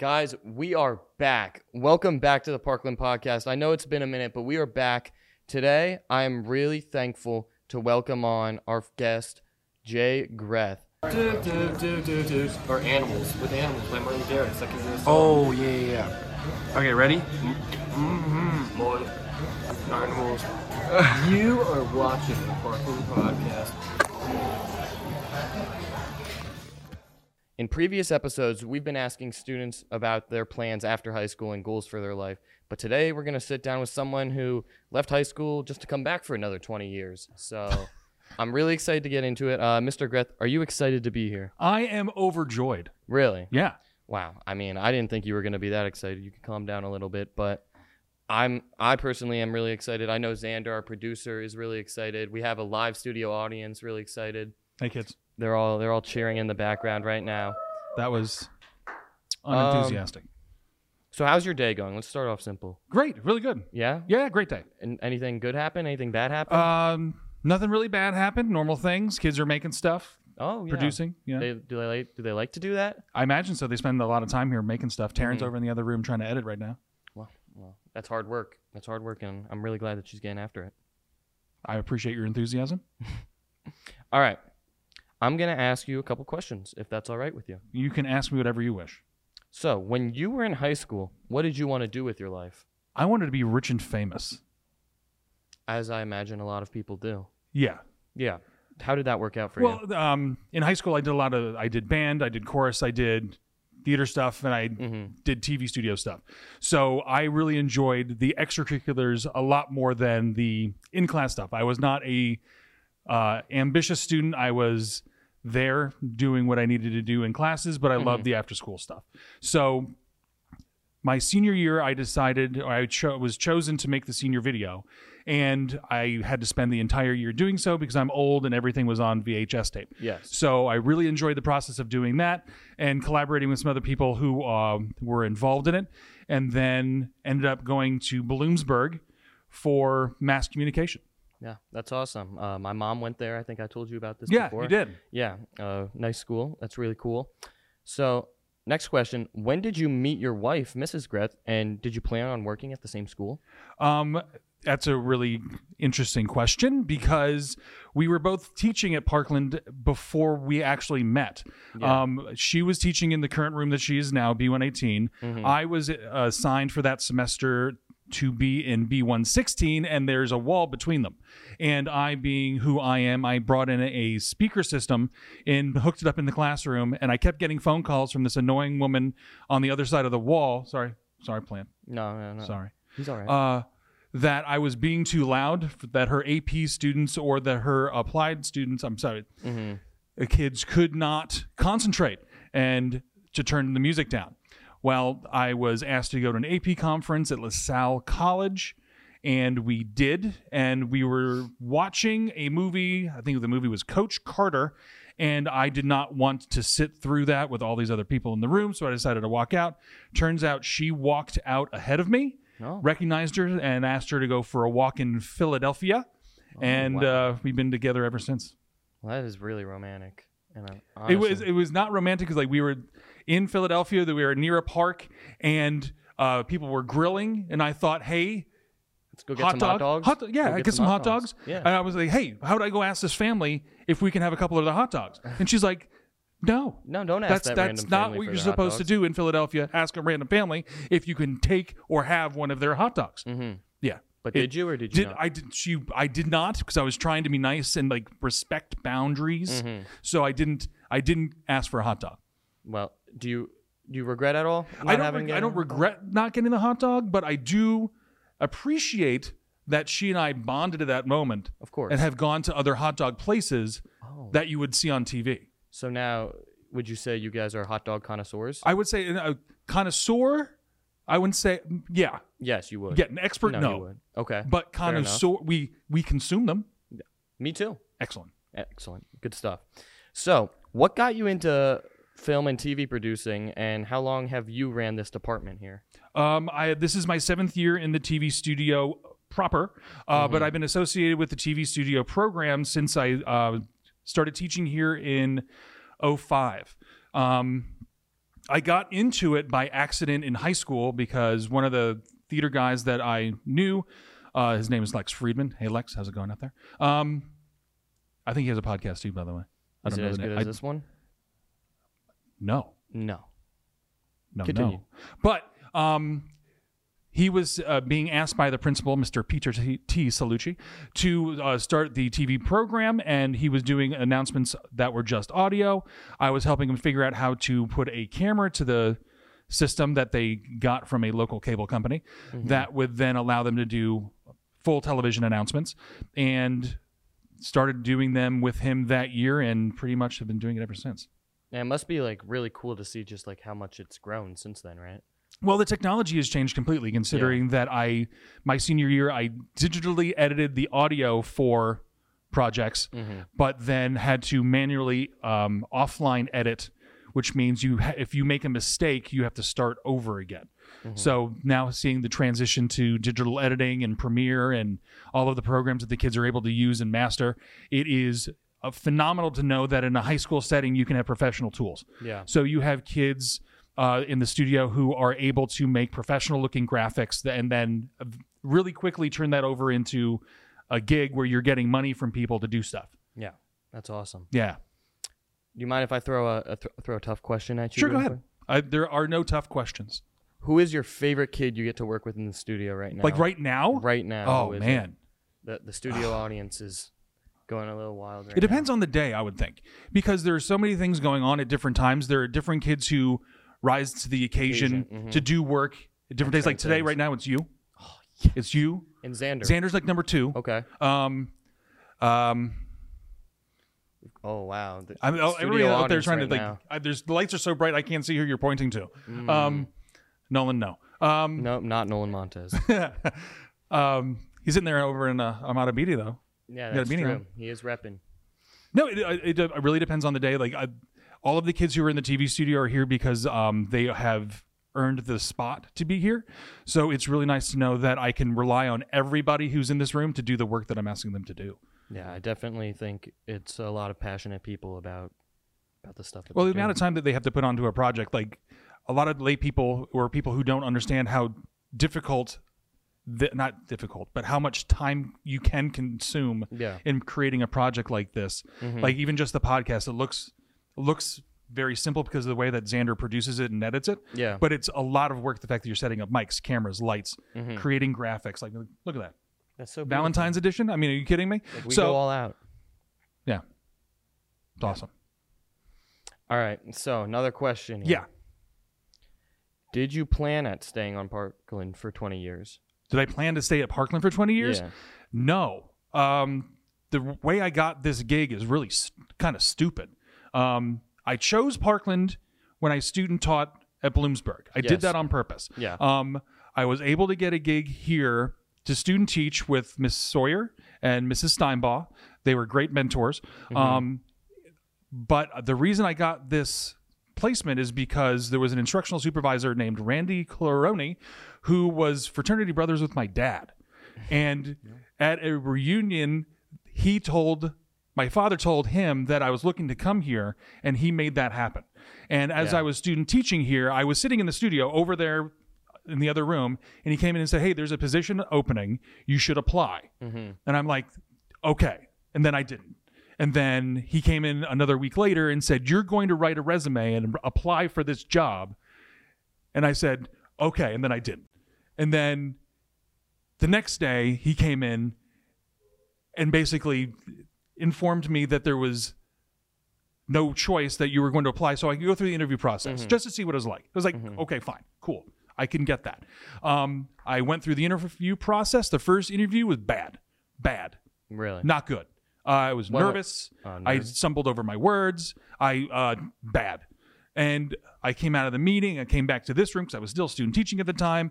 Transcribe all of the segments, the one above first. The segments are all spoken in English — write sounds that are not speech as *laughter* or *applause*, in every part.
Guys, we are back. Welcome back to the Parkland Podcast. I know it's been a minute, but we are back. Today, I am really thankful to welcome on our guest, Jay Greth. Do, do, do, do, do. Or animals. With animals by Martin Garrix. That can be a song. Oh yeah, yeah. yeah. Okay, ready? mmm Boy. Animals. *laughs* you are watching the Parkland Podcast. In previous episodes, we've been asking students about their plans after high school and goals for their life. But today, we're going to sit down with someone who left high school just to come back for another 20 years. So *laughs* I'm really excited to get into it. Uh, Mr. Greth, are you excited to be here? I am overjoyed. Really? Yeah. Wow. I mean, I didn't think you were going to be that excited. You can calm down a little bit, but I'm I personally am really excited. I know Xander, our producer, is really excited. We have a live studio audience really excited. Hey kids, They're all they're all cheering in the background right now. that was Um, unenthusiastic. So how's your day going? Let's start off simple. great, really good. Yeah? Yeah, great day. And anything good happen? Anything bad happen? Um, nothing really bad happened. Normal things. Kids are making stuff, oh, yeah. producing. Yeah, They, do they like do they like to do that? I imagine so. They spend a lot of time here making stuff. Taryn's Mhm. over in the other room trying to edit right now. Well, well, that's hard work. That's hard work and I'm really glad that she's getting after it. I appreciate your enthusiasm. *laughs* All right. I'm going to ask you a couple questions if that's all right with you. You can ask me whatever you wish. So, when you were in high school, what did you want to do with your life? I wanted to be rich and famous. As I imagine a lot of people do. Yeah. Yeah. How did that work out for you? Well, um, in high school, I did a lot of. I did band, I did chorus, I did theater stuff, and I Mhm. did TV studio stuff. So I really enjoyed the extracurriculars a lot more than the in class stuff. I was not a uh, ambitious student. I was there doing what I needed to do in classes, but I loved the after school stuff. So my senior year, I decided or I cho- was chosen to make the senior video, and I had to spend the entire year doing so because I'm old and everything was on VHS tape. Yes. So I really enjoyed the process of doing that and collaborating with some other people who um, were involved in it, and then ended up going to Bloomsburg for mass communication. Yeah, that's awesome. Uh, my mom went there. I think I told you about this Yeah, before. you did. Yeah, uh, nice school. That's really cool. So, next question: When did you meet your wife, Mrs. Greth, and did you plan on working at the same school? Um, that's a really interesting question because we were both teaching at Parkland before we actually met. Um, she was teaching in the current room that she is now, B118. I was uh, assigned for that semester to be in B116, and there's a wall between them. And I, being who I am, I brought in a speaker system and hooked it up in the classroom, and I kept getting phone calls from this annoying woman on the other side of the wall. Sorry, sorry, plant. No, no, no. Sorry He's all right. uh, that I was being too loud, that her AP students or that her applied students, I'm sorry, uh, kids could not concentrate and to turn the music down. Well, I was asked to go to an AP conference at LaSalle College, and we did. And we were watching a movie. I think the movie was Coach Carter. And I did not want to sit through that with all these other people in the room, so I decided to walk out. Turns out she walked out ahead of me, Oh. recognized her, and asked her to go for a walk in Philadelphia. and wow. uh, we've been together ever since. well, that is really romantic. And uh, It was it was not romantic because like we were in Philadelphia, that we were near a park, and uh, people were grilling, and I thought, hey, Let's go get hot some dog, hot dogs. hot do- yeah, Go I get some hot dogs. Yeah. And I was like, hey, how would I go ask this family if we can have a couple of the hot dogs? *laughs* And she's like, no. no, don't ask That's that that's not what you're supposed to do in Philadelphia. Ask a random family if you can take or have one of their hot dogs. Mhm. Yeah. But It- did you or did you Did not? I did she I did not because I was trying to be nice and like respect boundaries. Mm-hmm. So I didn't I didn't ask for a hot dog. Well, do you do you regret at all? I don't reg- I don't gotten a hot dog? regret not getting the hot dog, but I do appreciate that she and I bonded at that moment Of course. and have gone to other hot dog places Oh. that you would see on TV. So now, would you say you guys are hot dog connoisseurs? I would say a connoisseur. I wouldn't say mm, yeah, yes, you would. yeah, an expert no, no. Okay. but connoisseur we we consume them. Me too. Excellent. Excellent. Good stuff. So, what got you into film and TV producing, and how long have you ran this department here? Um, I this is my seventh year in the TV studio proper, uh, but I've been associated with the TV studio program since I uh, started teaching here in 05. Um, I got into it by accident in high school because one of the theater guys that I knew, uh, his name is Lex Friedman. Hey, Lex, how's it going out there? Um, I think he has a podcast too, by the way. I Is it know as good name. as I- this one? No, No. no, Continue. no. But um, he was uh, being asked by the principal, Mr. Peter T. T. Salucci, to uh, start the TV program, and he was doing announcements that were just audio. I was helping him figure out how to put a camera to the system that they got from a local cable company that would then allow them to do full television announcements and started doing them with him that year and pretty much have been doing it ever since. And it must be like really cool to see just like how much it's grown since then, right? Well, the technology has changed completely considering that I my senior year I digitally edited the audio for projects, but then had to manually um, offline edit, which means you ha- if you make a mistake, you have to start over again. So now seeing the transition to digital editing and Premiere and all of the programs that the kids are able to use and master, it is phenomenal to know that in a high school setting you can have professional tools. Yeah. So you have kids uh, in the studio who are able to make professional looking graphics and then uh, really quickly turn that over into a gig where you're getting money from people to do stuff. Yeah. That's awesome. Yeah. Do you mind if I throw a, a th- throw a tough question at you? Sure, go ahead. Uh, there are no tough questions. Who is your favorite kid you get to work with in the studio right now? Like right now? Right now. Oh, is it? man. The the studio audience is going a little wild right It depends on the day, I would think, because there are so many things going on at different times. There are different kids who rise to the occasion, Occasion, mhm. to do work at different days. Like today, things. right now, it's you. It's you. And Xander. Xander's like number two. Okay. Um, um, Oh wow. The I mean, oh, everybody out there trying right to like. I, there's the lights are so bright I can't see who you're pointing to. Um, Nolan, no. Um, Nope, not Nolan Montez. *laughs* um, he's in there over in uh, Amada Beatty though. Yeah, that's true. on. He is repping. No, it, it, it really depends on the day. Like I, all of the kids who are in the TV studio are here because um, they have earned the spot to be here. So it's really nice to know that I can rely on everybody who's in this room to do the work that I'm asking them to do. Yeah, I definitely think it's a lot of passionate people about about the stuff. That Well, the amount of time that they have to put onto a project, like a lot of lay people or people who don't understand how difficult, th- not difficult, but how much time you can consume Yeah. in creating a project like this. Like even just the podcast, it looks looks very simple because of the way that Xander produces it and edits it. Yeah. But it's a lot of work. The fact that you're setting up mics, cameras, lights, Mm-hmm. creating graphics. Like, look at that. That's so beautiful. Valentine's edition. I mean, are you kidding me? Like, we so go all out. yeah, it's awesome. All right. So another question. Here. Yeah. Did you plan at staying on Parkland for 20 years? Did I plan to stay at Parkland for 20 years? Yeah. No. Um, the way I got this gig is really kind of stupid. Um, I chose Parkland when I student taught at Bloomsburg. I Yes. did that on purpose. Yeah. Um, I was able to get a gig here to student teach with Miss Sawyer and Mrs. Steinbaugh. They were great mentors. Um, but the reason I got this placement is because there was an instructional supervisor named Randy Claroni who was fraternity brothers with my dad. And at a reunion, he told my father told him that I was looking to come here, and he made that happen. And as Yeah. I was student teaching here, I was sitting in the studio over there in the other room, and he came in and said, "Hey, there's a position opening. You should apply." Mm-hmm. And I'm like, "Okay." And then I didn't. And then he came in another week later and said, "You're going to write a resume and apply for this job." And I said, "Okay." And then I didn't. And then the next day he came in and basically informed me that there was no choice that you were going to apply so I could go through the interview process just to see what it was like. I was like, okay, fine, cool. I can get that. Um, I went through the interview process. The first interview was bad, bad, Really? not good. Uh, I was What- nervous. Oh, I nervous. stumbled over my words. I uh, bad, and I came out of the meeting. I came back to this room because I was still student teaching at the time.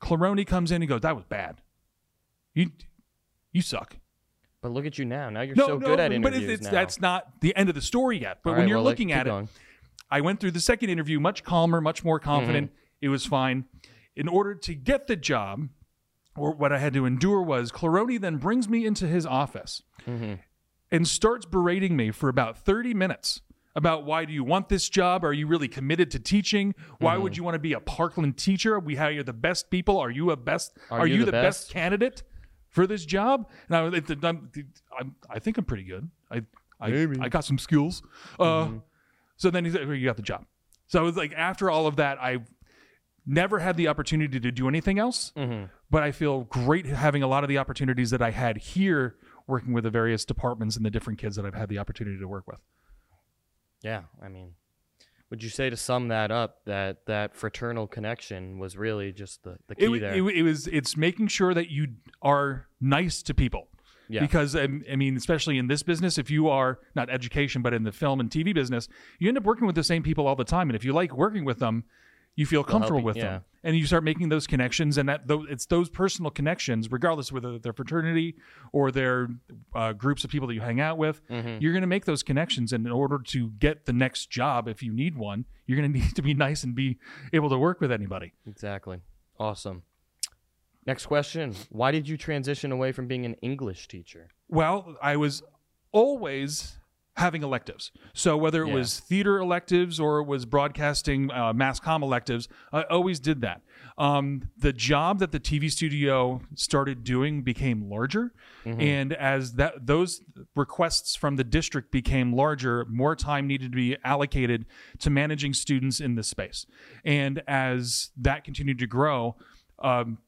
Claroni comes in. He goes, "That was bad. You, you suck." But look at you now. Now you're so good at but interviews it's, it's now. that's not the end of the story yet. But All when right, you're well, let- looking keep at it, going. I went through the second interview much calmer, much more confident. Mm-hmm. It was fine. In order to get the job, or what I had to endure was Claroni then brings me into his office Mm-hmm. and starts berating me for about 30 minutes about why do you want this job? Are you really committed to teaching? Why would you want to be a Parkland teacher? We hire the best people. Are you a best? Are, you, the, best? candidate for this job? And I, was- I'm, I'm, I think I'm pretty good. I, I, Maybe. I got some skills. Uh, so then he said, "Well, "You got the job." So I was like after all of that, I never had the opportunity to do anything else. But I feel great having a lot of the opportunities that I had here, working with the various departments and the different kids that I've had the opportunity to work with. Yeah, I mean, would you say to sum that up that that fraternal connection was really just the, the key it, there? it, it was it's making sure that you are nice to people Yeah. because um, i mean especially in this business if you are not education but in the film and tv business you end up working with the same people all the time and if you like working with them you feel comfortable you- with yeah. them and you start making those connections and that it's those personal connections regardless whether they're fraternity or they're uh, groups of people that you hang out with Mm-hmm. you're going to make those connections and in order to get the next job if you need one you're going *laughs* to need to be nice and be able to work with anybody exactly. Awesome. Next question: Why did you transition away from being an English teacher? Well, I was always having electives. So whether it Yeah. was theater electives or it was broadcasting uh, mass comm electives, I always did that. Um, the job that the TV studio started doing became larger, and as that those requests from the district became larger, more time needed to be allocated to managing students in this space. And as that continued to grow, um,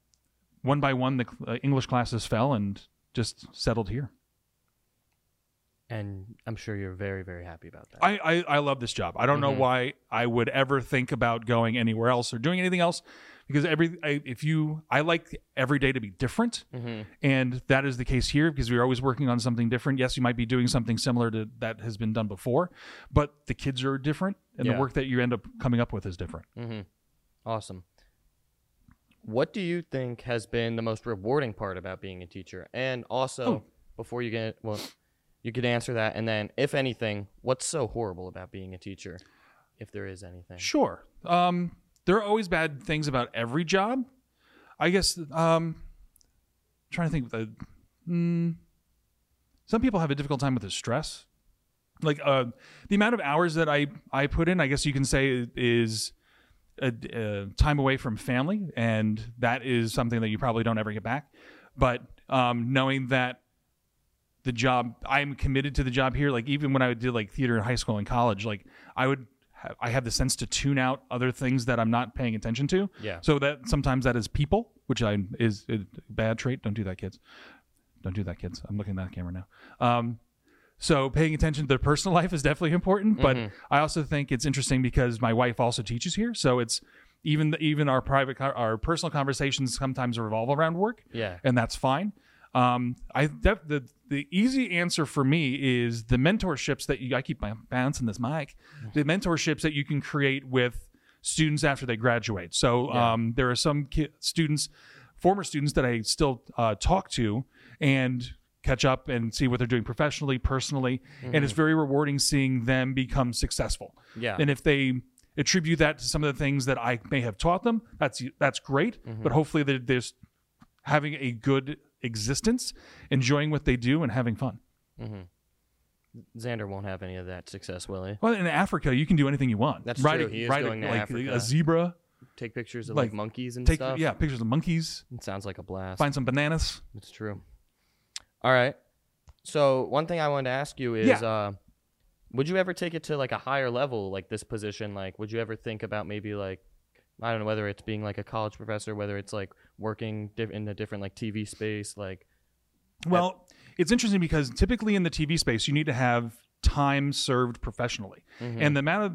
one by one, the uh, English classes fell and just settled here. And I'm sure you're very, very happy about that. I, I, I love this job. I don't know Mm-hmm. why I would ever think about going anywhere else or doing anything else because every I, if you I like every day to be different, Mm-hmm. and that is the case here because we're always working on something different. Yes, you might be doing something similar to that has been done before, but the kids are different, and Yeah. the work that you end up coming up with is different. Mm-hmm. Awesome. What do you think has been the most rewarding part about being a teacher? And also, Oh. before you get well, you could answer that, and then, if anything, what's so horrible about being a teacher, if there is anything? Sure. Um, there are always bad things about every job. I guess. Um, trying to think. The, mm, some people have a difficult time with the stress. Like uh, the amount of hours that I I put in, I guess you can say is a, a time away from family, and that is something that you probably don't ever get back. But um, knowing that the job I'm committed to the job here. Like even when I did like theater in high school and college, like I would ha- I have the sense to tune out other things that I'm not paying attention to. Yeah. So that sometimes that is people, which I is a bad trait. Don't do that, kids. Don't do that, kids. I'm looking at that camera now. Um, so paying attention to their personal *laughs* life is definitely important, but I also think it's interesting because my wife also teaches here, so it's even even our private co- our personal conversations sometimes revolve around work Yeah. and that's fine. Um, I the the easy answer for me is the mentorships that you. I keep my bouncing this mic. The mentorships that you can create with students after they graduate. So Yeah. um, there are some ki- students, former students that I still uh, talk to and catch up and see what they're doing professionally, personally, and it's very rewarding seeing them become successful. Yeah. And if they attribute that to some of the things that I may have taught them, that's that's great. But hopefully they're, they're having a good existence, enjoying what they do, and having fun. Xander won't have any of that success, will he? Well, in Africa, you can do anything you want. That's ride true. A, He is ride a- to like Africa. a zebra. Take pictures of Like, like, monkeys and Take stuff. yeah pictures of monkeys. It sounds like a blast. Find some bananas. It's true. All right. So one thing I wanted to ask you is, Yeah. uh, would you ever take it to like a higher level, like this position? Like, would you ever think about maybe like, I don't know, whether it's being like a college professor, whether it's like working diff- in a different like TV space, like, Well, it's interesting because typically in the TV space, you need to have time served professionally. Mm-hmm. And the amount of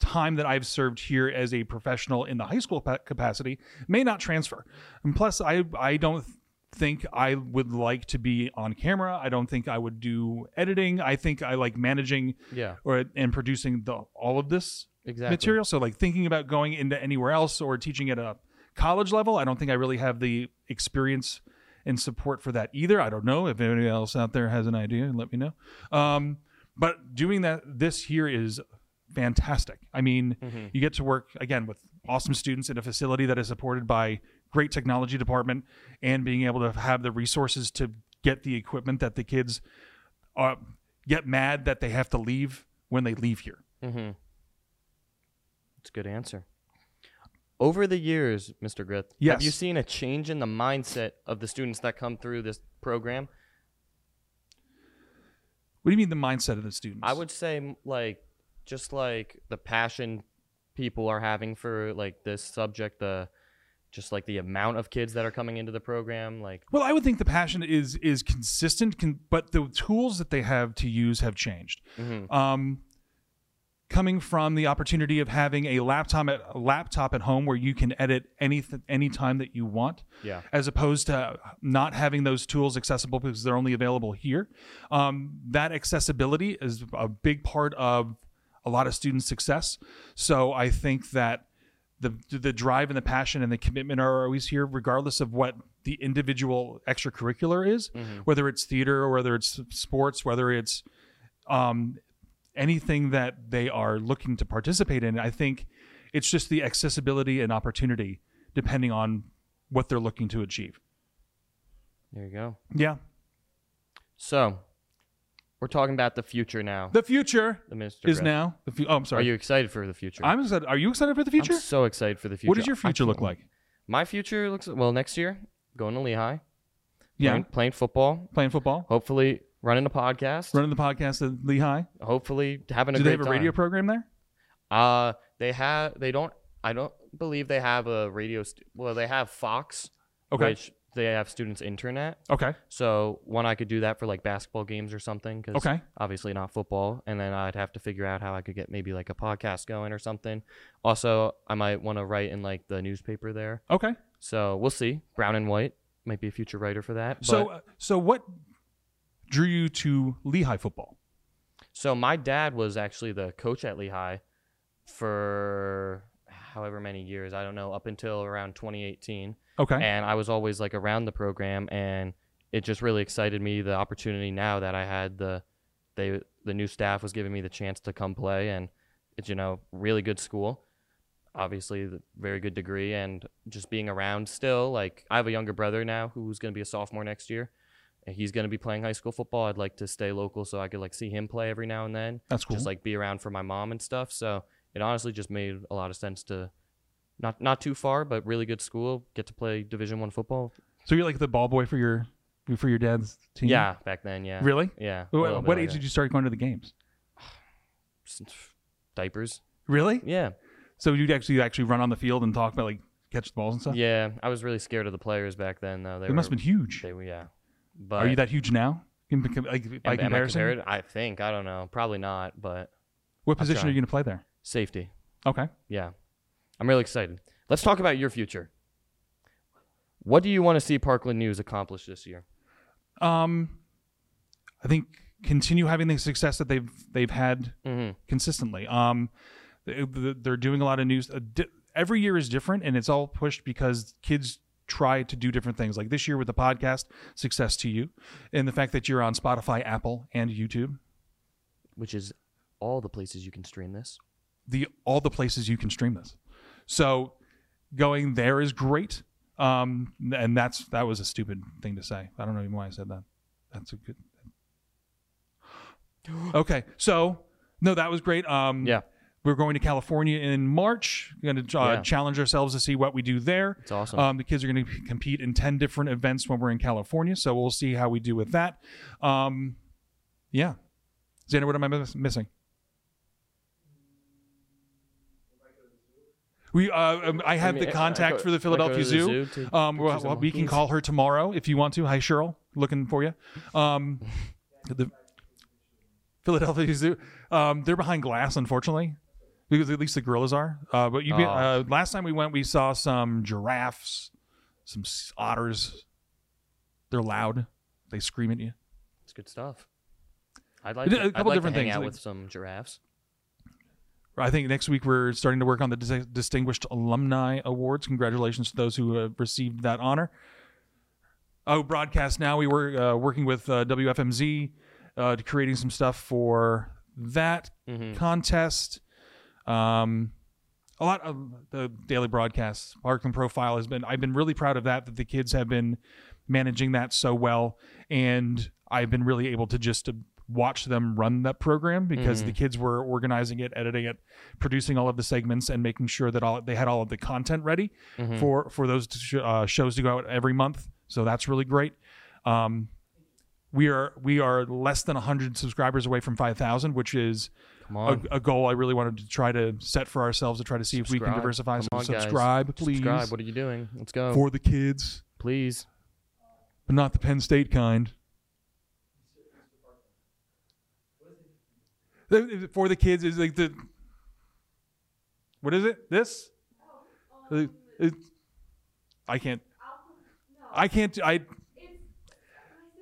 time that I've served here as a professional in the high school pa- capacity may not transfer. And plus, I, I don't think I would like to be on camera. I don't think I would do editing. I think I like managing yeah, or and producing the all of this Exactly. material. So like thinking about going into anywhere else or teaching at a college level, I don't think I really have the experience and support for that either. I don't know if anybody else out there has an idea. Let me know. Um, but doing that this here is fantastic. I mean, you get to work again with awesome students in a facility that is supported by great technology department and being able to have the resources to get the equipment that the kids uh, get mad that they have to leave when they leave here. Mm-hmm. That's a good answer. Over the years, Mr. Greth, have you seen a change in the mindset of the students that come through this program? What do you mean the mindset of the students? I would say like just like the passion people are having for like this subject, the just like the amount of kids that are coming into the program, like Well, I would think the passion is is consistent, con- but the tools that they have to use have changed. mhm. Um, coming from the opportunity of having a laptop at a laptop at home where you can edit any any time that you want, yeah. as opposed to not having those tools accessible because they're only available here. Um, that accessibility is a big part of a lot of students' success. So I think that the the drive and the passion and the commitment are always here, regardless of what the individual extracurricular is, whether it's theater or whether it's sports, whether it's um, anything that they are looking to participate in. I think it's just the accessibility and opportunity, depending on what they're looking to achieve. There you go. Yeah, So, we're talking about the future now. the future The Mr. is now. The fu- oh, I'm sorry. Are sorry. you excited for the future? I'm excited. Are you excited for the future? I'm so excited for the future. What does your I future look can't- like? My future looks well next year. Going to Lehigh. Yeah, Playing, playing football. playing football, Hopefully running a podcast. running the podcast at Lehigh. Hopefully having a Do great they have a radio program there? Uh, they have. They don't. I don't believe they have a radio. St- well, they have Fox, Okay. which they have students internet. Okay. So one, I could do that for like basketball games or something. Cause Okay. Obviously not football, and then I'd have to figure out how I could get maybe like a podcast going or something. Also, I might want to write in like the newspaper there. Okay. So we'll see. Brown and white might be a future writer for that. So, but- uh, so what drew you to Lehigh football? So my dad was actually the coach at Lehigh for however many years, I don't know, up until around 2018. Okay. And I was always like around the program and it just really excited me the opportunity now that I had the they the new staff was giving me the chance to come play and it's you know really good school. Obviously, the very good degree and just being around still. Like I have a younger brother now who's going to be a sophomore next year. And he's going to be playing high school football. I'd like to stay local so I could like see him play every now and then That's cool. just like be around for my mom and stuff. So it honestly just made a lot of sense to not not too far, but really good school. Get to play Division One football. so you're like the ball boy for your for your dad's team. Yeah, back then, yeah. Really? Yeah. What, what age did you start going to the games? Diapers. Really? Yeah. So you'd actually actually run on the field and talk about like catch the balls and stuff. Yeah. I was really scared of the players back then, though. They It must have been huge. They were, yeah. But Are you that huge now? In, like, by am, am I comparison? I think. I don't know. Probably not. But what I'm position are you going to play there? Safety. Okay. Yeah. I'm really excited. Let's talk about your future. What do you want to see Parkland News accomplish this year? Um, I think continue having the success that they've they've had Mm-hmm. consistently. Um, they- they're doing a lot of news. Every year is different, and it's all pushed because kids try to do different things. Like this year with the podcast, success to you, and the fact that you're on Spotify, Apple, and YouTube. Which is all the places you can stream this. The all the places you can stream this. So going there is great. Um, and that's that was a stupid thing to say. I don't know even why I said that. That's a good. *gasps* Okay, so no, that was great. Um, Yeah. we're going to California in March. We're going to uh, Yeah. challenge ourselves to see what we do there. It's awesome. Um, the kids are going to compete in 10 different events when we're in California. So we'll see how we do with that. Um, yeah. Xander, what am I miss- missing? We, uh, um, I have mean, the I- I contact go- for the Philadelphia the Zoo. um, well, well, we can call her tomorrow if you want to. Hi, Cheryl. Looking for you. Um, the Philadelphia Zoo. Um, they're behind glass, unfortunately, because at least the gorillas are. Uh, but you, Oh. uh, last time we went, we saw some giraffes, some otters. They're loud. They scream at you. It's good stuff. I'd like A to, I'd couple like different to hang things, out with some giraffes. I think next week we're starting to work on the Dis- Distinguished Alumni Awards. Congratulations to those who have received that honor. Oh, broadcast now. We were uh, working with uh, WFMZ, uh, to creating some stuff for that Mhm. contest. Um, a lot of the daily broadcasts, Parkland Profile has been. I've been really proud of that. That the kids have been managing that so well, and I've been really able to just uh, watch them run that program because Mm-hmm. the kids were organizing it, editing it, producing all of the segments, and making sure that all they had all of the content ready Mm-hmm. for for those sh- uh, shows to go out every month. So that's really great. Um, we are we are less than 100 subscribers away from 5,000, which is a, a goal I really wanted to try to set for ourselves to try to see if we can diversify. Come So on, guys. subscribe, please, Subscribe. What are you doing? Let's go. for the kids, Please. but not the Penn State kind. For the kids is like the. What is it? This? Uh, it- I can't. I can't. I.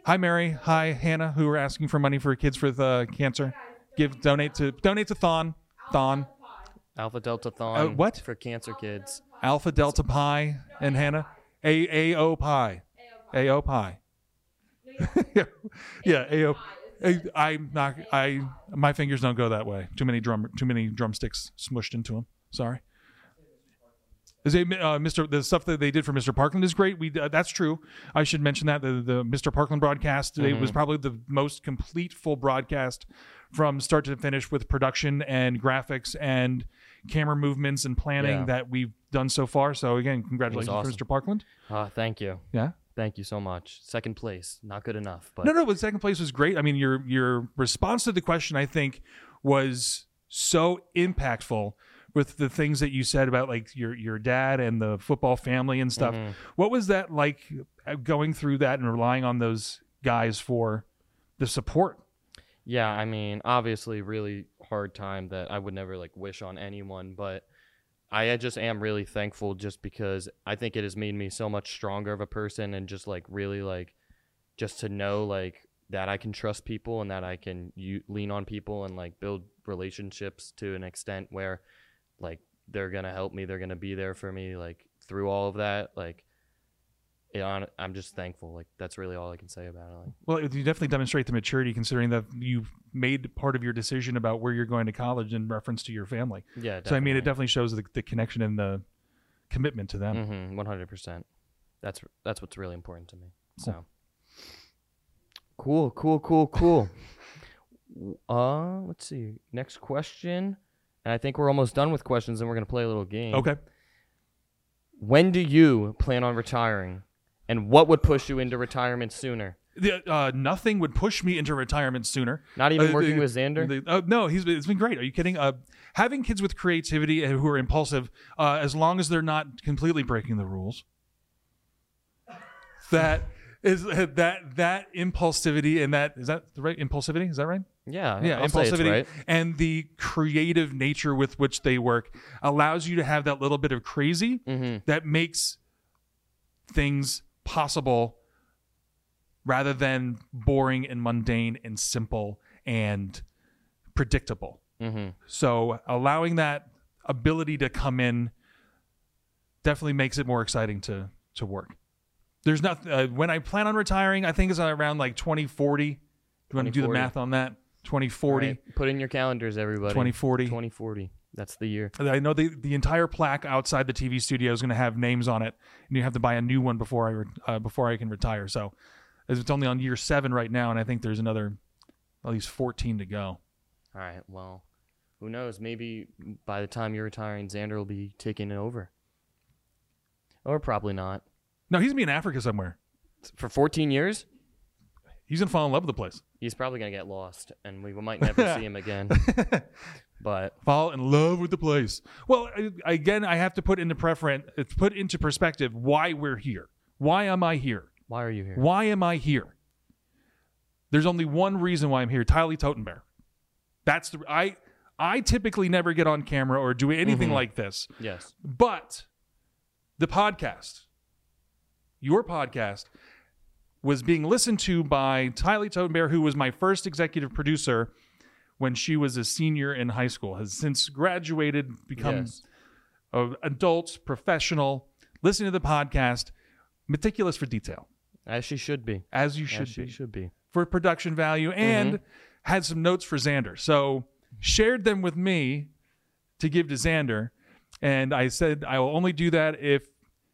Hi, Mary. Hi, Hannah, who are asking for money for kids with uh, cancer. Give donate to donate to Thon. Thon. Alpha Delta Thon. Uh, what? For cancer kids. Alpha Delta Pi and Hannah. A A O Pi. A O Pi. yeah, *laughs* yeah. A O. I- I'm not. I my fingers don't go that way. Too many drum. Too many drumsticks smushed into them. Sorry. Is it, uh, Mr. The stuff that they did for Mr. Parkland is great. We uh, that's true. I should mention that the the Mr. Parkland broadcast today was probably the most complete full broadcast from start to finish with production and graphics and camera movements and planning Yeah. that we've done so far. So again, congratulations awesome. for Mr. Parkland. Uh, thank you. Yeah. Thank you so much. Second place. Not good enough, but No, no, but second place was great. I mean, your your response to the question, I think, was so impactful with the things that you said about like your your dad and the football family and stuff. Mm-hmm. What was that like uh, going through that and relying on those guys for the support? Yeah, I mean, obviously, really hard time that I would never like wish on anyone, but I just am really thankful just because I think it has made me so much stronger of a person and just like really like just to know like that I can trust people and that I can u- lean on people and like build relationships to an extent where like they're gonna help me, they're gonna be there for me like through all of that. Like, it, I'm just thankful. Like that's really all I can say about it. Like, Well, you definitely demonstrate the maturity considering that you've made part of your decision about where you're going to college in reference to your family. yeah, So I mean, it definitely shows the, the connection and the commitment to them. Mm-hmm. One hundred percent. That's that's what's really important to me. So cool, cool, cool, cool. *laughs* Uh, let's see. Next question, and I think we're almost done with questions, and we're gonna play a little game. Okay. When do you plan on retiring, and what would push you into retirement sooner? The, uh, nothing would push me into retirement sooner. Not even Uh, working the- with Xander. uh, no, he's been, it's been great. Are you kidding? Uh, having kids with creativity and who are impulsive, uh, as long as they're not completely breaking the rules, that is that that impulsivity and that is that the right impulsivity? Is that right? yeah, yeah, I'll impulsivity right. and the creative nature with which they work allows you to have that little bit of crazy Mm-hmm. that makes things possible rather than boring and mundane and simple and predictable. Mm-hmm. So allowing that ability to come in definitely makes it more exciting to to work. There's not uh, when I plan on retiring. I think it's around like 2040. Do you want to do the math on that? 2040. Right. Put in your calendars, everybody. 2040. 2040. That's the year. I know the the entire plaque outside the TV studio is going to have names on it, and you have to buy a new one before I re- uh, before I can retire. So it's only on year seven right now, and I think there's another at least 14 to go. All right. Well, who knows? Maybe by the time you're retiring, Xander will be taking it over. Or probably not. No, he's gonna be in Africa somewhere. For 14 years, He's gonna fall in love with the place. he's probably going to get lost, and we might never *laughs* see him again. *laughs* But fall in love with the place. Well, again, I have to put into preference, put into perspective why we're here. Why am I here? why are you here? Why am I here? There's only one reason why I'm here. Tylee Totenberg. That's the I. I typically never get on camera or do anything mm-hmm. like this, Yes. but the podcast, your podcast, was being listened to by Tylee Totenberg, who was my first executive producer when she was a senior in high school. Has since graduated, become Yes. a adult, professional, listening to the podcast, meticulous for detail, As she should be. as you As should she be, should be. for production value, and had some notes for Xander. So shared them with me to give to Xander, and I said I will only do that if,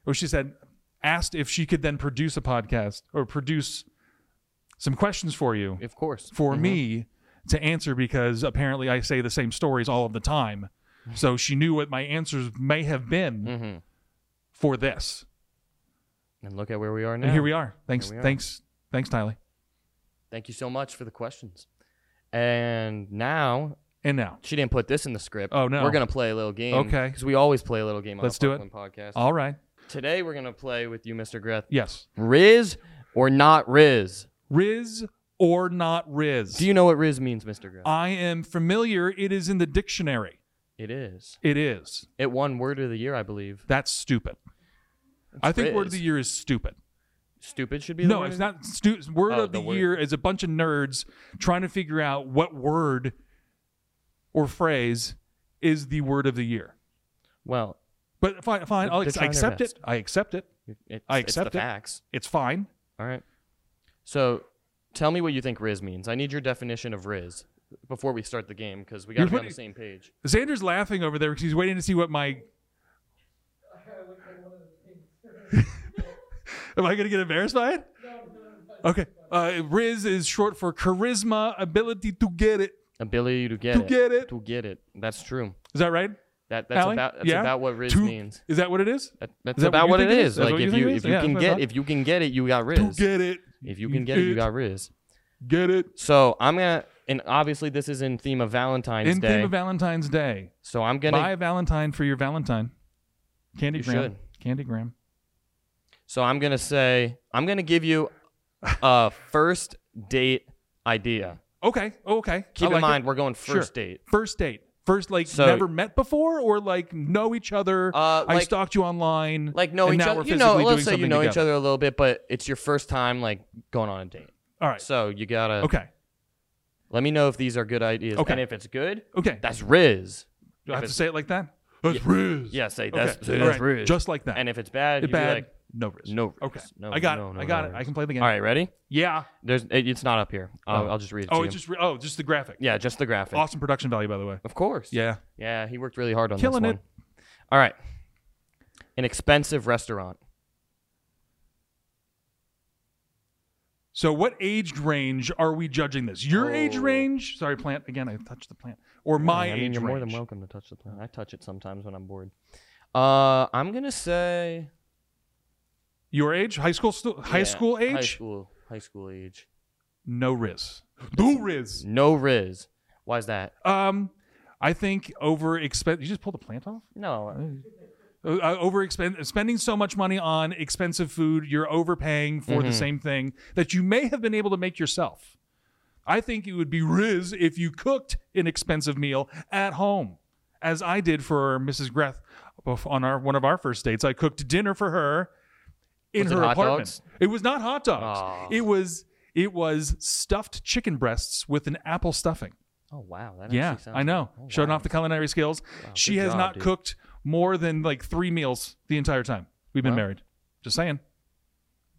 or she said, asked if she could then produce a podcast or produce some questions for you Of course. for Mhm. me to answer because apparently I say the same stories all of the time. So she knew what my answers may have been Mhm. for this. And look at where we are now. And here we are. Thanks, we are. thanks, thanks, Tyler. Thank you so much for the questions. And now And now, she didn't put this in the script. Oh, no. We're gonna play a little game. Okay. Because we always play a little game on Let's the do it. Podcast. all right. Today we're gonna play with you, Mr. Greth. Yes, Rizz or not Rizz? Rizz or not Rizz? Do you know what Rizz means, Mr. Greth? I am familiar. It is in the dictionary. it is. It is. It won Word of the Year, I believe. That's stupid. I think word of the year is stupid. Stupid should be the No, it's not. Stu- word Oh, of the, the word. year is a bunch of nerds trying to figure out what word or phrase is the word of the year. Well, But fine, fine. I'll ex- I accept it. I accept it. it's, I it's accept the it. facts. It's fine. All right. So, tell me what you think Rizz means. I need your definition of Rizz before we start the game because we got to be on the same page. Xander's laughing over there because he's waiting to see what my. *laughs* Am I going to get embarrassed by it? Okay. Uh, Rizz is short for charisma, ability to get it. Ability to get To it. get it. To get it. That's true. Is that right? That that's Allie? about that's Yeah? about what Rizz To- means. Is that what it is? That, that's that about you what, it is. is? Like what if you is? if you Yeah, can what get if you can get it, you got Rizz. To get it. If you can get it, you got Rizz. Get it. So I'm gonna and obviously this is in theme of Valentine's Day. In Day. theme of Valentine's Day. so I'm gonna Buy a Valentine for your Valentine. Candy You gram. should. Candy gram. so I'm gonna say I'm gonna give you a first date idea. Okay. Okay. Keep I in like it. mind we're going Sure. first date. First date. First, like So- never met before, or like know each other. Uh, I like- stalked you online. Like know and each now other. we're You know, physically let's say you something know each together. other a little bit, but it's your first time like going on a date. All right. So you gotta Okay. let me know if these are good ideas. Okay. And if it's good, Okay. that's Rizz. Do I have to say it like that? That's Rizz. Yeah, say that's, say that's right. Rizz. Just like that. and if it's bad, If you bad, be like, no risk. no Rizz. Okay. No, I got no, it. no, I got it. I can play the game. All right, ready? Yeah. There's it, it's not up here. I'll, Oh. I'll just read it to Oh, you. it's just re- oh, just the graphic. yeah, just the graphic. Awesome production value, by the way. Of course. Yeah. Yeah, he worked really hard on Killing this one. Killing it. All right. An expensive restaurant. So, what age range are we judging this? Your age Oh. range? Sorry, plant. Again, I touched the plant. Or my I mean, age you're more than welcome to touch the plant. I touch it sometimes when I'm bored. Uh, I'm gonna say Your age? High school? Stu- high yeah, school age? High school. High school age. No Rizz. No Rizz. No Rizz. Why is that? Um, I think over expend. You just pulled the plant off. No. Uh, uh, over expend spending so much money on expensive food, you're overpaying for Mm-hmm. the same thing that you may have been able to make yourself. I think it would be Rizz if you cooked an expensive meal at home, as I did for Mrs. Greth on our one of our first dates. I cooked dinner for her in Was it her hot apartment. dogs? It was not hot dogs. Aw. It was it was stuffed chicken breasts with an apple stuffing. Oh wow. That Yeah, sounds I know. good. Oh, Showing wow. off the culinary skills. she has job, not dude. cooked more than like three meals the entire time we've been Wow. married. Just saying.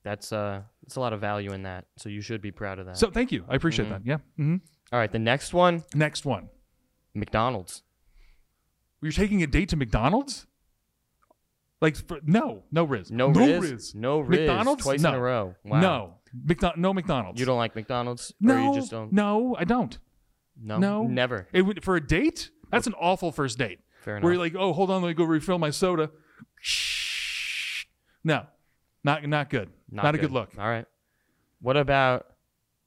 That's uh, that's a lot of value in that. So you should be proud of that. So thank you. I appreciate Mm-hmm. that. Yeah. hmm All right, the next one, Next one. McDonald's. You're taking a date to McDonald's? Like for, no, no Rizz. No, Rizz. No Rizz. McDonald's Twice no. in a row. Wow. No. McDo- no McDonald's. You don't like McDonald's? No. Or you just don't? No, I don't. No. No. Never. It would for a date. That's an awful first date. Fair enough. Where you're like, oh, hold on, let me go refill my soda. Shh. No, not not good. Not, a good look. All right. What about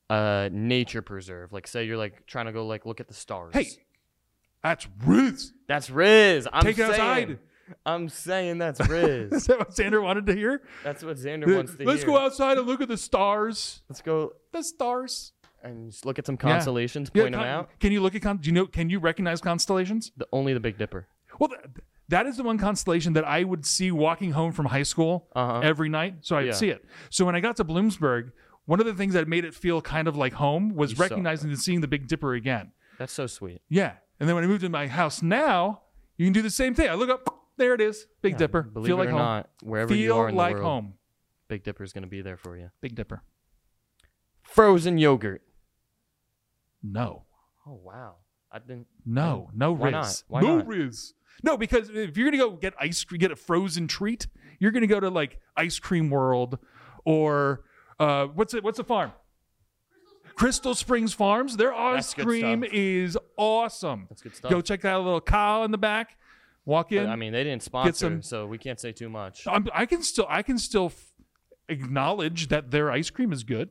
a nature preserve? Like, say you're like trying to go like look at the stars. Hey, that's Rizz. that's Rizz. I'm Take it saying, outside. I'm saying that's *laughs* Rizz. Is that what Xander wanted to hear? that's what Xander wants to hear. Let's hear. go outside and look at the stars. Let's go The stars. and just look at some constellations. Yeah, Point them con- out. Can you look at con- do you know can you recognize constellations? The, only the Big Dipper. Well, th- that is the one constellation that I would see walking home from high school Uh-huh. every night. So I'd Yeah. see it. So when I got to Bloomsburg, one of the things that made it feel kind of like home was recognizing and seeing the Big Dipper again. That's so sweet. Yeah. And then when I moved to my house now, you can do the same thing. I look up, there it is, Big Yeah, Dipper. Believe feel it like or home. not, wherever you feel are in like the world, home. Big Dipper's gonna be there for you. Big Dipper. Frozen yogurt. No. Oh wow. I didn't. No, no Why Rizz. not? Why no not? Rizz. No, because if you're gonna go get ice cream, get a frozen treat, you're gonna go to like Ice Cream World or uh, what's it? What's the farm? Crystal Springs Farms, their ice cream is awesome. That's good stuff. Go check that little cow in the back. Walk in. But, I mean, they didn't sponsor, some- so we can't say too much. I'm, I can still I can still f- acknowledge that their ice cream is good.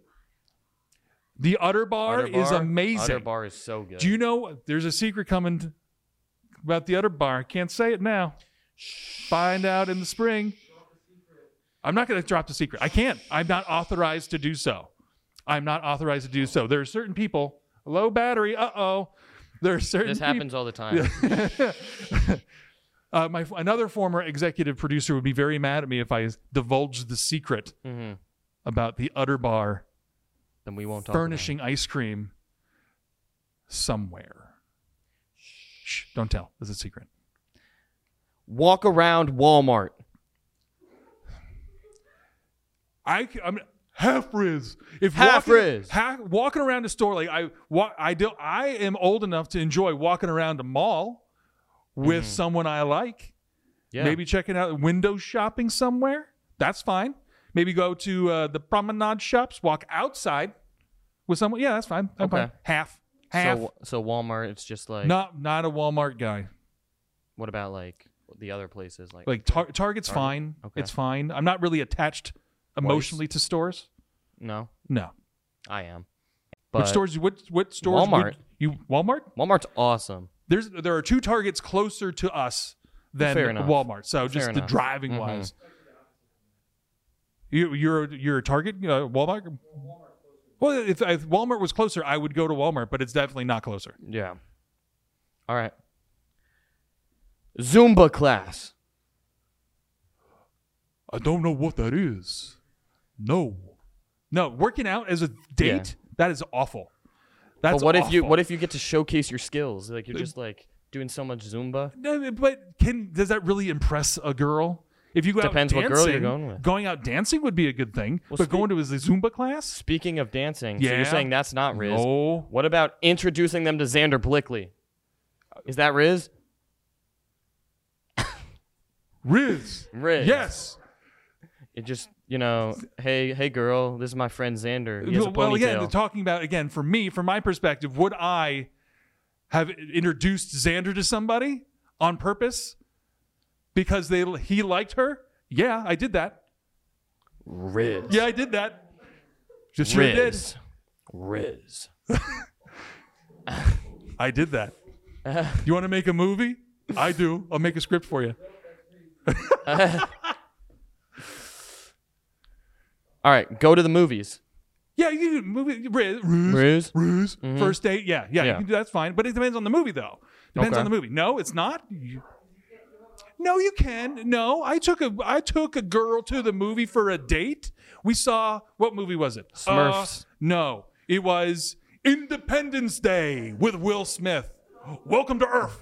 The Utter Bar Utter is Bar- amazing. Utter Bar is so good. Do you know there's a secret coming t- about the Utter Bar? I can't say it now. Find out in the spring. I'm not going to drop the secret. I can't. I'm not authorized to do so. I'm not authorized to do so. There are certain people. Low battery. Uh oh. There are certain. this peop- happens all the time. *laughs* *laughs* uh, my another former executive producer would be very mad at me if I divulged the secret hmm about the Utter Bar Then we won't talk. about it. furnishing ice cream somewhere. Shh, don't tell. Is a secret. Walk around Walmart. I c- I'm half rizz. If Half walking, rizz. ha- walking around a store like I wa- I do I am old enough to enjoy walking around a mall with someone I like. Mm-hmm. Yeah. Maybe checking out window shopping somewhere. That's fine. Maybe go to uh, the promenade shops. Walk outside with someone. Yeah, that's fine. I'm Okay. fine. Half. Half. So, so Walmart, it's just like. not not a Walmart guy. What about like the other places? Like, Like tar- Target's Target? fine. Okay. It's fine. I'm not really attached emotionally to stores. no, No. I am. But Which stores? What what stores? Walmart. You Walmart? Walmart's awesome. There's there are two Targets closer to us than. Walmart. So just Fair the enough. driving Mhm. wise. You you're you're a Target uh, Walmart. Well, if, if Walmart was closer, I would go to Walmart, but it's definitely not closer. Yeah. All right. Zumba class. I don't know what that is. No, no, working out as a date that is awful. That's but what if you what if you get to showcase your skills? Like you're just like doing so much Zumba. No, but can does that really impress a girl? If you go Depends out what dancing, girl you're going with. Going out dancing would be a good thing, Well, but spe- going to a Zumba class? Speaking of dancing, so Yeah. you're saying that's not Rizz. No. What about introducing them to Xander Blickley? Uh, Is that Rizz? Rizz. *laughs* Rizz. Yes. It just you know, hey hey girl, this is my friend Xander. He has a well, again, ponytail. talking about again for me, from my perspective, would I have introduced Xander to somebody on purpose because they he liked her? Yeah, I did that. Rizz. Yeah, I did that. Just sure did. Rizz. Rizz. *laughs* I did that. you want to make a movie? I do. I'll make a script for you. *laughs* All right, go to the movies. Yeah, you can movie Rizz. Rizz. Rizz. Ruse. First date, yeah, yeah, Yeah. You can do, that's fine. But it depends on the movie, though. Depends Okay. on the movie. No, it's not. You- no, you can. No, I took a I took a girl to the movie for a date. We saw what movie was it? Smurfs. Uh, no, it was Independence Day with Will Smith. Welcome to Earth.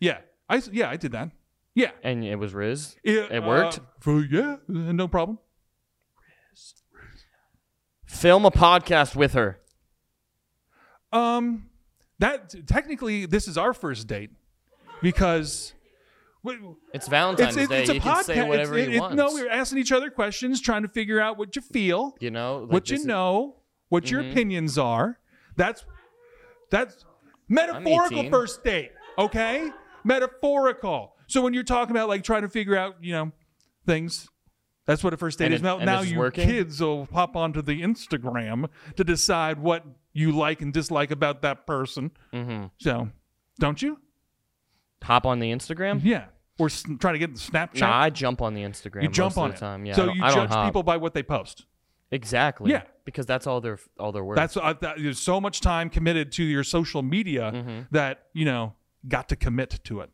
Yeah, I yeah I did that. Yeah, And it was Rizz. it, It worked? uh, for, yeah, uh, no problem. Film a podcast with her. Um, that technically this is our first date because It's Valentine's it's, Day. it's a you can podcast. say whatever you it- it- want. no, we're asking each other questions, trying to figure out what you feel, you know, like what you know, what your Mhm. opinions are. That's that's metaphorical first date. Okay, metaphorical. So when you're talking about like trying to figure out, you know, things. That's what a first date And is. it- Now, now you working? kids will pop onto the Instagram to decide what you like and dislike about that person. Mhm. So, don't you? Hop on the Instagram. Yeah. Or s- trying to get the Snapchat. Nah, I jump on the Instagram. you jump most on of it. the time. Yeah, so I don't, you judge people by what they post. Exactly. Yeah. because that's all they're all their work. That's uh, that, there's so much time committed to your social media Mm-hmm. that you know got to commit to it.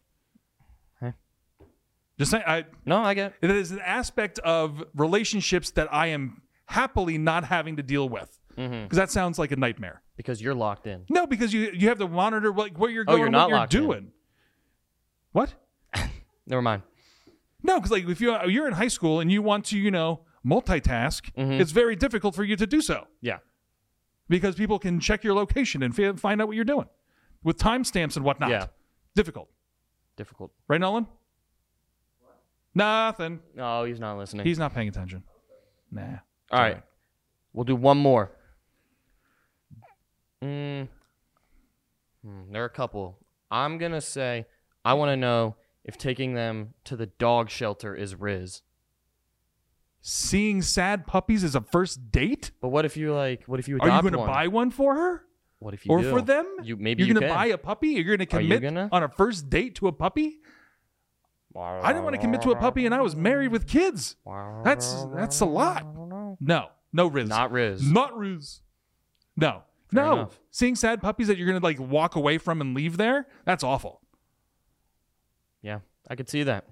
Just saying, I no, I get. it. it is an aspect of relationships that I am happily not having to deal with because Mm-hmm. that sounds like a nightmare. because you're locked in. No, because you you have to monitor like where you're going, Oh, you're not what you're locked in. doing. What? *laughs* Never mind. No, because like if you you're in high school and you want to you know multitask, Mm-hmm. it's very difficult for you to do so Yeah. because people can check your location and fi- find out what you're doing with timestamps and whatnot. Yeah. Difficult, Difficult. right, Nolan? Nothing. No, he's not listening. He's not paying attention. Nah. all right. We'll do one more. Mm, hmm, there are a couple. I'm gonna say I want to know if taking them to the dog shelter is Rizz. Seeing sad puppies as a first date? But what if you like? What if you Are you going to buy one for her? What if you or do? for them? You maybe You're you going to buy a puppy? Are You're going to commit gonna? on a first date to a puppy? I didn't want to commit to a puppy and I was married with kids. That's that's a lot. No. No Rizz. Not Rizz. Not Rizz. No. Fair no. enough. Seeing sad puppies that you're going to like walk away from and leave there? That's awful. Yeah, I could see that.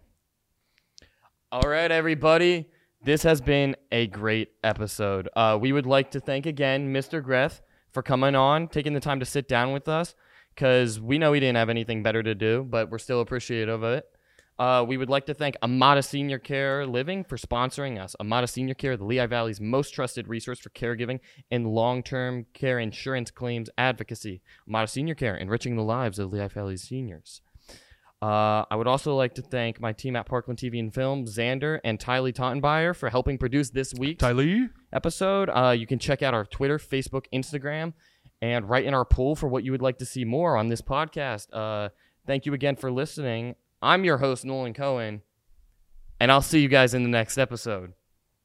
All right, everybody. This has been a great episode. Uh, we would like to thank again Mr. Greth for coming on, taking the time to sit down with us, because we know he didn't have anything better to do, but we're still appreciative of it. Uh, we would like to thank Amada Senior Care Living for sponsoring us. Amada Senior Care, the Lehigh Valley's most trusted resource for caregiving and long-term care insurance claims advocacy. Amada Senior Care, enriching the lives of Lehigh Valley seniors. Uh, I would also like to thank my team at Parkland TV and Film, Xander and Tylee Tottenbuyer, for helping produce this week's Tylee? episode. Uh, you can check out our Twitter, Facebook, Instagram, and write in our poll for what you would like to see more on this podcast. Uh, thank you again for listening. I'm your host, Nolan Cohen, and I'll see you guys in the next episode.